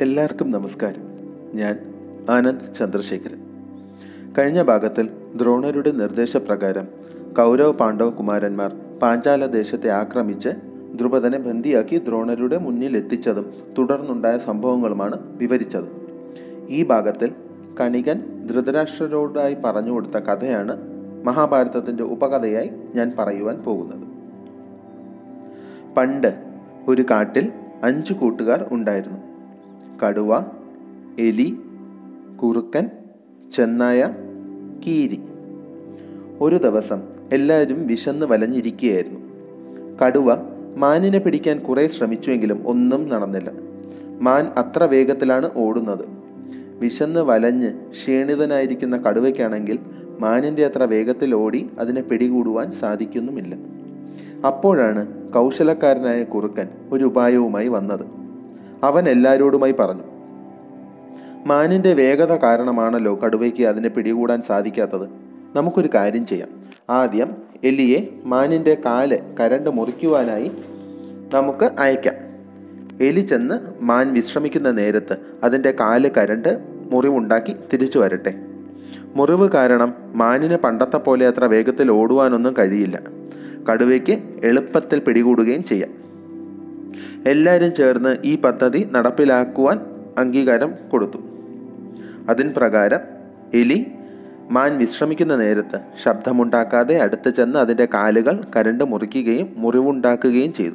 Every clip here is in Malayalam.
എല്ലാവർക്കും നമസ്കാരം. ഞാൻ ആനന്ദ് ചന്ദ്രശേഖരൻ. കഴിഞ്ഞ ഭാഗത്തിൽ ദ്രോണരുടെ നിർദ്ദേശപ്രകാരം കൗരവ പാണ്ഡവ കുമാരന്മാർ പാഞ്ചാല ദേശത്തെ ആക്രമിച്ച് ദ്രുപദനെ ബന്ദിയാക്കി ദ്രോണരുടെ മുന്നിൽ എത്തിച്ചതും തുടർന്നുണ്ടായ സംഭവങ്ങളുമാണ് വിവരിച്ചത്. ഈ ഭാഗത്തിൽ കണികൻ ധൃതരാഷ്ട്രരോടായി പറഞ്ഞു കൊടുത്ത കഥയാണ് മഹാഭാരതത്തിന്റെ ഉപകഥയായി ഞാൻ പറയുവാൻ പോകുന്നത്. പണ്ട് ഒരു കാട്ടിൽ അഞ്ചു കൂട്ടുകാർ ഉണ്ടായിരുന്നു. കടുവ എലി കുറുക്കൻ ചെന്നായ കീരി. ഒരു ദിവസം എല്ലാവരും വിശന്ന് വലഞ്ഞിരിക്കുകയായിരുന്നു. കടുവ മാനിനെ പിടിക്കാൻ കുറെ ശ്രമിച്ചുവെങ്കിലും ഒന്നും നടന്നില്ല. മാൻ അത്ര വേഗത്തിലാണ് ഓടുന്നത്. വിശന്ന് വലഞ്ഞ് ക്ഷീണിതനായിരിക്കുന്ന കടുവയ്ക്കാണെങ്കിൽ മാനിന്റെ അത്ര വേഗത്തിൽ ഓടി അതിനെ പിടികൂടുവാൻ സാധിക്കുന്നുമില്ല. അപ്പോഴാണ് കൗശലക്കാരനായ കുറുക്കൻ ഒരു ഉപായവുമായി വന്നത്. അവൻ എല്ലാവരോടുമായി പറഞ്ഞു മാനിന്റെ വേഗത കാരണമാണല്ലോ കടുവയ്ക്ക് അതിനെ പിടികൂടാൻ സാധിക്കാത്തത്. നമുക്കൊരു കാര്യം ചെയ്യാം. ആദ്യം എലിയെ മാനിന്റെ കാൽ കരണ്ട് മുറിക്കുവാനായി നമുക്ക് അയക്കാം. എലി ചെന്ന് മാൻ വിശ്രമിക്കുന്ന നേരത്ത് അതിന്റെ കാൽ കരണ്ട് മുറിവുണ്ടാക്കി തിരിച്ചു വരട്ടെ. മുറിവ് കാരണം മാനിന് പണ്ടത്തെ പോലെ അത്ര വേഗത്തിൽ ഓടുവാനൊന്നും കഴിയില്ല. കടുവയ്ക്ക് എളുപ്പത്തിൽ പിടികൂടുകയും ചെയ്യാം. എല്ലാവരും ചേർന്ന് ഈ പദ്ധതി നടപ്പിലാക്കുവാൻ അംഗീകാരം കൊടുത്തു. അതിൻ പ്രകാരം എലി മാൻ വിശ്രമിക്കുന്ന നേരത്ത് ശബ്ദമുണ്ടാക്കാതെ അടുത്ത് ചെന്ന് അതിന്റെ കാലുകൾ കരണ്ട് മുറിക്കുകയും മുറിവുണ്ടാക്കുകയും ചെയ്തു.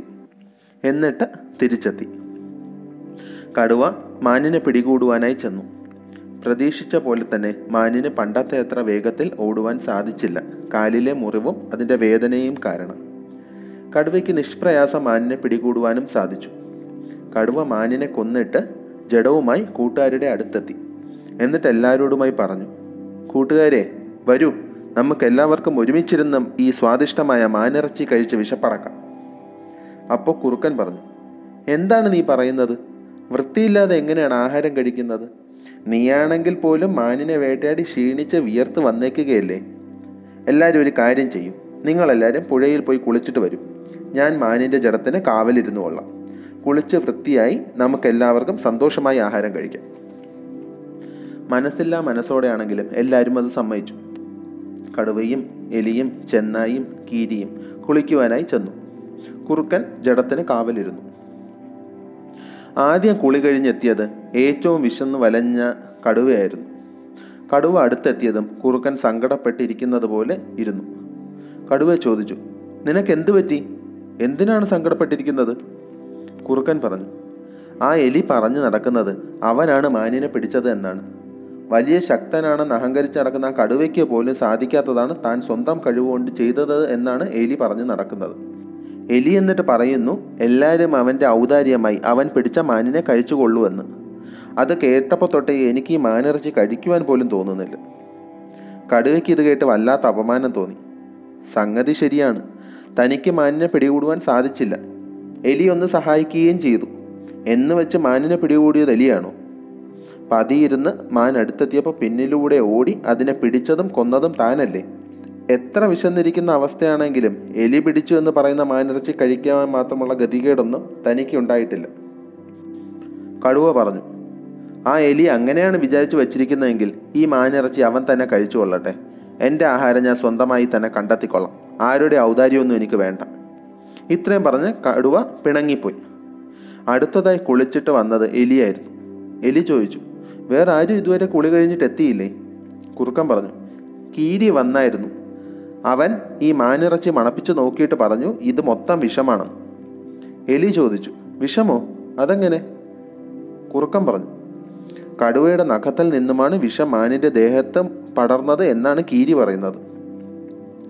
എന്നിട്ട് തിരിച്ചെത്തി. കടുവ മാനിനെ പിടികൂടുവാനായി ചെന്നു. പ്രതീക്ഷിച്ച പോലെ തന്നെ മാനിന് പണ്ടത്തെ അത്ര വേഗത്തിൽ ഓടുവാൻ സാധിച്ചില്ല. കാലിലെ മുറിവും അതിന്റെ വേദനയും കാരണം. കടുവയ്ക്ക് നിഷ്പ്രയാസം മാനിനെ പിടികൂടുവാനും സാധിച്ചു. കടുവ മാനിനെ കൊന്നിട്ട് ജഡവുമായി കൂട്ടുകാരുടെ അടുത്തെത്തി. എന്നിട്ട് എല്ലാവരോടുമായി പറഞ്ഞു കൂട്ടുകാരെ വരൂ. നമുക്ക് എല്ലാവർക്കും ഒരുമിച്ചിരുന്നും ഈ സ്വാദിഷ്ടമായ മാനിറച്ചി കഴിച്ച് വിശപ്പടക്കാം. അപ്പോൾ കുറുക്കൻ പറഞ്ഞു എന്താണ് നീ പറയുന്നത്? വൃത്തിയില്ലാതെ എങ്ങനെയാണ് ആഹാരം കഴിക്കുന്നത്? നീയാണെങ്കിൽ പോലും മാനിനെ വേട്ടയാടി ക്ഷീണിച്ച് വിയർത്ത് വന്നേക്കുകയല്ലേ? എല്ലാവരും ഒരു കാര്യം ചെയ്യും. നിങ്ങളെല്ലാവരും പുഴയിൽ പോയി കുളിച്ചിട്ട് വരും. ഞാൻ മാനിന്റെ ജഡത്തിന് കാവലിരുന്നു കൊള്ളാം. കുളിച്ച് വൃത്തിയായി നമുക്ക് എല്ലാവർക്കും സന്തോഷമായി ആഹാരം കഴിക്കാം. മനസ്സില്ല മനസ്സോടെയാണെങ്കിലും എല്ലാവരും അത് സമ്മതിച്ചു. കടുവയും എലിയും ചെന്നായും കീരിയും കുളിക്കുവാനായി ചെന്നു. കുറുക്കൻ ജഡത്തിന് കാവലിരുന്നു. ആദ്യം കുളി കഴിഞ്ഞെത്തിയത് ഏറ്റവും വിശന്ന് വലഞ്ഞ കടുവയായിരുന്നു. കടുവ അടുത്തെത്തിയതും കുറുക്കൻ സങ്കടപ്പെട്ടിരിക്കുന്നത് പോലെ ഇരുന്നു. കടുവ ചോദിച്ചു നിനക്ക് എന്തു പറ്റി? എന്തിനാണ് സങ്കടപ്പെട്ടിരിക്കുന്നത്? കുറുക്കൻ പറഞ്ഞു ആ എലി പറഞ്ഞു നടക്കുന്നത് അവനാണ് മാനിനെ പിടിച്ചത് എന്നാണ്. വലിയ ശക്തനാണെന്ന് അഹങ്കരിച്ച് നടക്കുന്ന ആ കടുവയ്ക്ക് പോലും സാധിക്കാത്തതാണ് താൻ സ്വന്തം കഴിവുകൊണ്ട് ചെയ്തത് എന്നാണ് എലി പറഞ്ഞു നടക്കുന്നത്. എലി എന്നിട്ട് പറയുന്നു എല്ലാവരും അവന്റെ ഔദാര്യമായി അവൻ പിടിച്ച മാനിനെ കഴിച്ചുകൊള്ളുവെന്ന് അത് കേട്ടപ്പോൾ തൊട്ടേ എനിക്ക് ഈ മാനിറച്ചി കഴിക്കുവാൻ പോലും തോന്നുന്നില്ല കടുവയ്ക്ക് ഇത് കേട്ട് വല്ലാത്ത അപമാനം തോന്നി. സംഗതി ശരിയാണ്. തനിക്ക് മാനിനെ പിടികൂടുവാൻ സാധിച്ചില്ല. എലി ഒന്ന് സഹായിക്കുകയും ചെയ്തു. എന്ന് വെച്ച് മാനിനെ പിടികൂടിയത് എലിയാണോ? പതിയിരുന്ന് മാൻ അടുത്തെത്തിയപ്പോൾ പിന്നിലൂടെ ഓടി അതിനെ പിടിച്ചതും കൊന്നതും താനല്ലേ? എത്ര വിശന്നിരിക്കുന്ന അവസ്ഥയാണെങ്കിലും എലി പിടിച്ചു എന്ന് പറയുന്ന മാനിറച്ചി കഴിക്കാൻ മാത്രമുള്ള ഗതികേടൊന്നും തനിക്ക് ഉണ്ടായിട്ടില്ല. കടുവ പറഞ്ഞു ആ എലി അങ്ങനെയാണ് വിചാരിച്ചു വച്ചിരിക്കുന്നതെങ്കിൽ ഈ മാനിറച്ചി അവൻ തന്നെ കഴിച്ചു കൊള്ളട്ടെ. എന്റെ ആഹാരം ഞാൻ സ്വന്തമായി തന്നെ കണ്ടെത്തിക്കൊള്ളാം. ആരുടെ ഔദാര്യമൊന്നും എനിക്ക് വേണ്ട. ഇത്രയും പറഞ്ഞ് കടുവ പിണങ്ങിപ്പോയി. അടുത്തതായി കുളിച്ചിട്ട് വന്നത് എലിയായിരുന്നു. എലി ചോദിച്ചു വേറെ ആരും ഇതുവരെ കുളി കഴിഞ്ഞിട്ട് എത്തിയില്ലേ? കുറുക്കൻ പറഞ്ഞു കീരി വന്നായിരുന്നു. അവൻ ഈ മാനിറച്ചി മണപ്പിച്ച് നോക്കിയിട്ട് പറഞ്ഞു ഇത് മൊത്തം വിഷമാണെന്ന്. എലി ചോദിച്ചു വിഷമോ? അതെങ്ങനെ? കുറുക്കം പറഞ്ഞു കടുവയുടെ നഖത്തിൽ നിന്നുമാണ് വിഷം മാനിന്റെ ദേഹത്ത് പടർന്നത് എന്നാണ് കീരി പറയുന്നത്.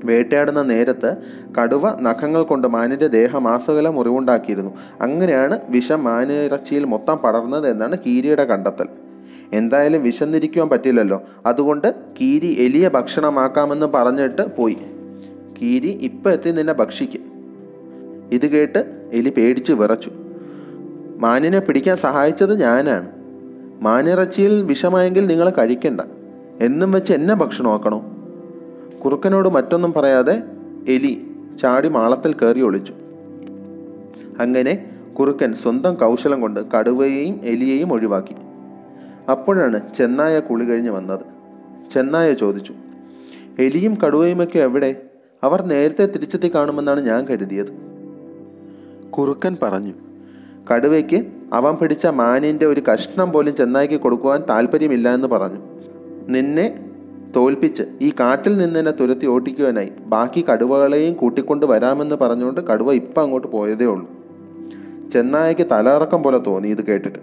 വേട്ടയാടുന്ന നേരത്ത് കടുവ നഖങ്ങൾ കൊണ്ട് മാനിന്റെ ദേഹമാസകല മുറിവുണ്ടാക്കിയിരുന്നു. അങ്ങനെയാണ് വിഷം മാനിറച്ചിയിൽ മൊത്തം പടർന്നത് എന്നാണ് കീരിയുടെ കണ്ടെത്തൽ. എന്തായാലും വിശന്നിരിക്കുവാൻ പറ്റില്ലല്ലോ. അതുകൊണ്ട് കീരി എലിയെ ഭക്ഷണമാക്കാമെന്ന് പറഞ്ഞിട്ട് പോയി. കീരി ഇപ്പം എത്തി നിന്നെ ഭക്ഷിക്കും. ഇത് കേട്ട് എലി പേടിച്ച് വിറച്ചു. മാനിനെ പിടിക്കാൻ സഹായിച്ചത് ഞാനാണ്. മാനിറച്ചിയിൽ വിഷമായെങ്കിൽ നിങ്ങൾ കഴിക്കണ്ട. എന്നും വെച്ച് എന്നെ ഭക്ഷണമാക്കണോ? കുറുക്കനോട് മറ്റൊന്നും പറയാതെ എലി ചാടി മാളത്തിൽ കയറി ഒളിച്ചു. അങ്ങനെ കുറുക്കൻ സ്വന്തം കൗശലം കൊണ്ട് കടുവയെയും എലിയെയും ഒഴിവാക്കി. അപ്പോഴാണ് ചെന്നായ കുളി കഴിഞ്ഞ് വന്നത്. ചെന്നായ ചോദിച്ചു എലിയും കടുവയുമൊക്കെ എവിടെ? അവർ നേരത്തെ തിരിച്ചെത്തി കാണുമെന്നാണ് ഞാൻ കരുതിയത്. കുറുക്കൻ പറഞ്ഞു കടുവയ്ക്ക് അവൻ പിടിച്ച മാനിന്റെ ഒരു കഷ്ണം പോലും ചെന്നായിക്ക് കൊടുക്കുവാൻ താല്പര്യമില്ല എന്ന് പറഞ്ഞു. നിന്നെ തോൽപ്പിച്ച് ഈ കാട്ടിൽ നിന്ന് തുരത്തി ഓട്ടിക്കുവാനായി ബാക്കി കടുവകളെയും കൂട്ടിക്കൊണ്ട് വരാമെന്ന് പറഞ്ഞുകൊണ്ട് കടുവ ഇപ്പം അങ്ങോട്ട് പോയതേ ഉള്ളൂ. ചെന്നായക്ക് തലയിറക്കം പോലെ തോന്നി ഇത് കേട്ടിട്ട്.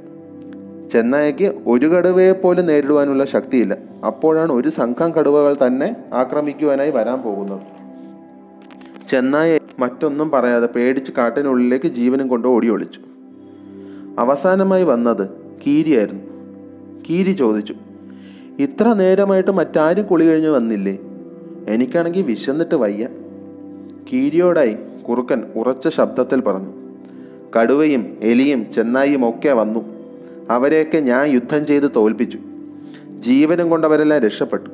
ചെന്നായക്ക് ഒരു കടുവയെ പോലും നേരിടുവാനുള്ള ശക്തിയില്ല. അപ്പോഴാണ് ഒരു സംഘം കടുവകൾ തന്നെ ആക്രമിക്കുവാനായി വരാൻ പോകുന്നത്. ചെന്നായ മറ്റൊന്നും പറയാതെ പേടിച്ച് കാട്ടിനുള്ളിലേക്ക് ജീവനും കൊണ്ട് ഓടി ഒളിച്ചു. അവസാനമായി വന്നത് കീരിയായിരുന്നു. കീരി ചോദിച്ചു ഇത്ര നേരമായിട്ട് മറ്റാരും കുളി കഴിഞ്ഞ് വന്നില്ലേ? എനിക്കാണെങ്കിൽ വിശന്നിട്ട് വയ്യ. കീരിയോടായി കുറുക്കൻ ഉറച്ച ശബ്ദത്തിൽ പറഞ്ഞു കടുവയും എലിയും ചെന്നായിയും ഒക്കെ വന്നു. അവരെയൊക്കെ ഞാൻ യുദ്ധം ചെയ്ത് തോൽപ്പിച്ചു. ജീവനും കൊണ്ടവരെല്ലാം രക്ഷപ്പെട്ടു.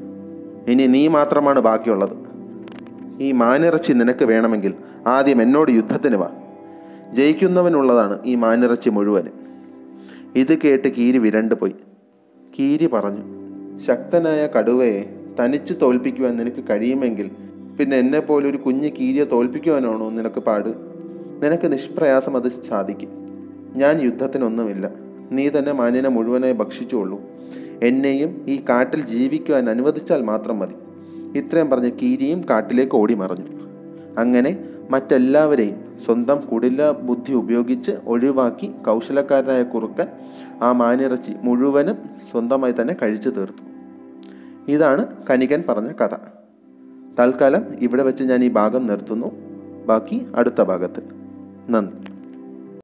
ഇനി നീ മാത്രമാണ് ബാക്കിയുള്ളത്. ഈ മാനിറച്ചി നിനക്ക് വേണമെങ്കിൽ ആദ്യം എന്നോട് യുദ്ധത്തിന് വാ. ജയിക്കുന്നവനുള്ളതാണ് ഈ മാനിറച്ചി മുഴുവൻ. ഇത് കേട്ട് കീരി വിരണ്ടു പോയി. കീരി പറഞ്ഞു ശക്തനായ കടുവയെ തനിച്ച് തോൽപ്പിക്കുവാൻ നിനക്ക് കഴിയുമെങ്കിൽ പിന്നെ എന്നെ പോലെ ഒരു കുഞ്ഞ് കീരിയെ തോൽപ്പിക്കുവാനാണോ നിനക്ക് പാട്? നിനക്ക് നിഷ്പ്രയാസം അത് സാധിക്കും. ഞാൻ യുദ്ധത്തിനൊന്നുമില്ല. നീ തന്നെ മാനിനെ മുഴുവനായി ഭക്ഷിച്ചുകൊള്ളൂ. എന്നെയും ഈ കാട്ടിൽ ജീവിക്കുവാൻ അനുവദിച്ചാൽ മാത്രം മതി. ഇത്രയും പറഞ്ഞ് കീരിയും കാട്ടിലേക്ക് ഓടി മറഞ്ഞു. അങ്ങനെ മറ്റെല്ലാവരെയും സ്വന്തം കുടില ബുദ്ധി ഉപയോഗിച്ച് ഒഴിവാക്കി കൗശലക്കാരനായ കുറുക്കൻ ആ മാനിറച്ചി മുഴുവനും സ്വന്തമായി തന്നെ കഴിച്ചു തീർത്തു. ഇതാണ് കനികൻ പറഞ്ഞ കഥ. തൽക്കാലം ഇവിടെ വെച്ച് ഞാൻ ഈ ഭാഗം നിർത്തുന്നു. ബാക്കി അടുത്ത ഭാഗത്തിൽ. നന്ദി.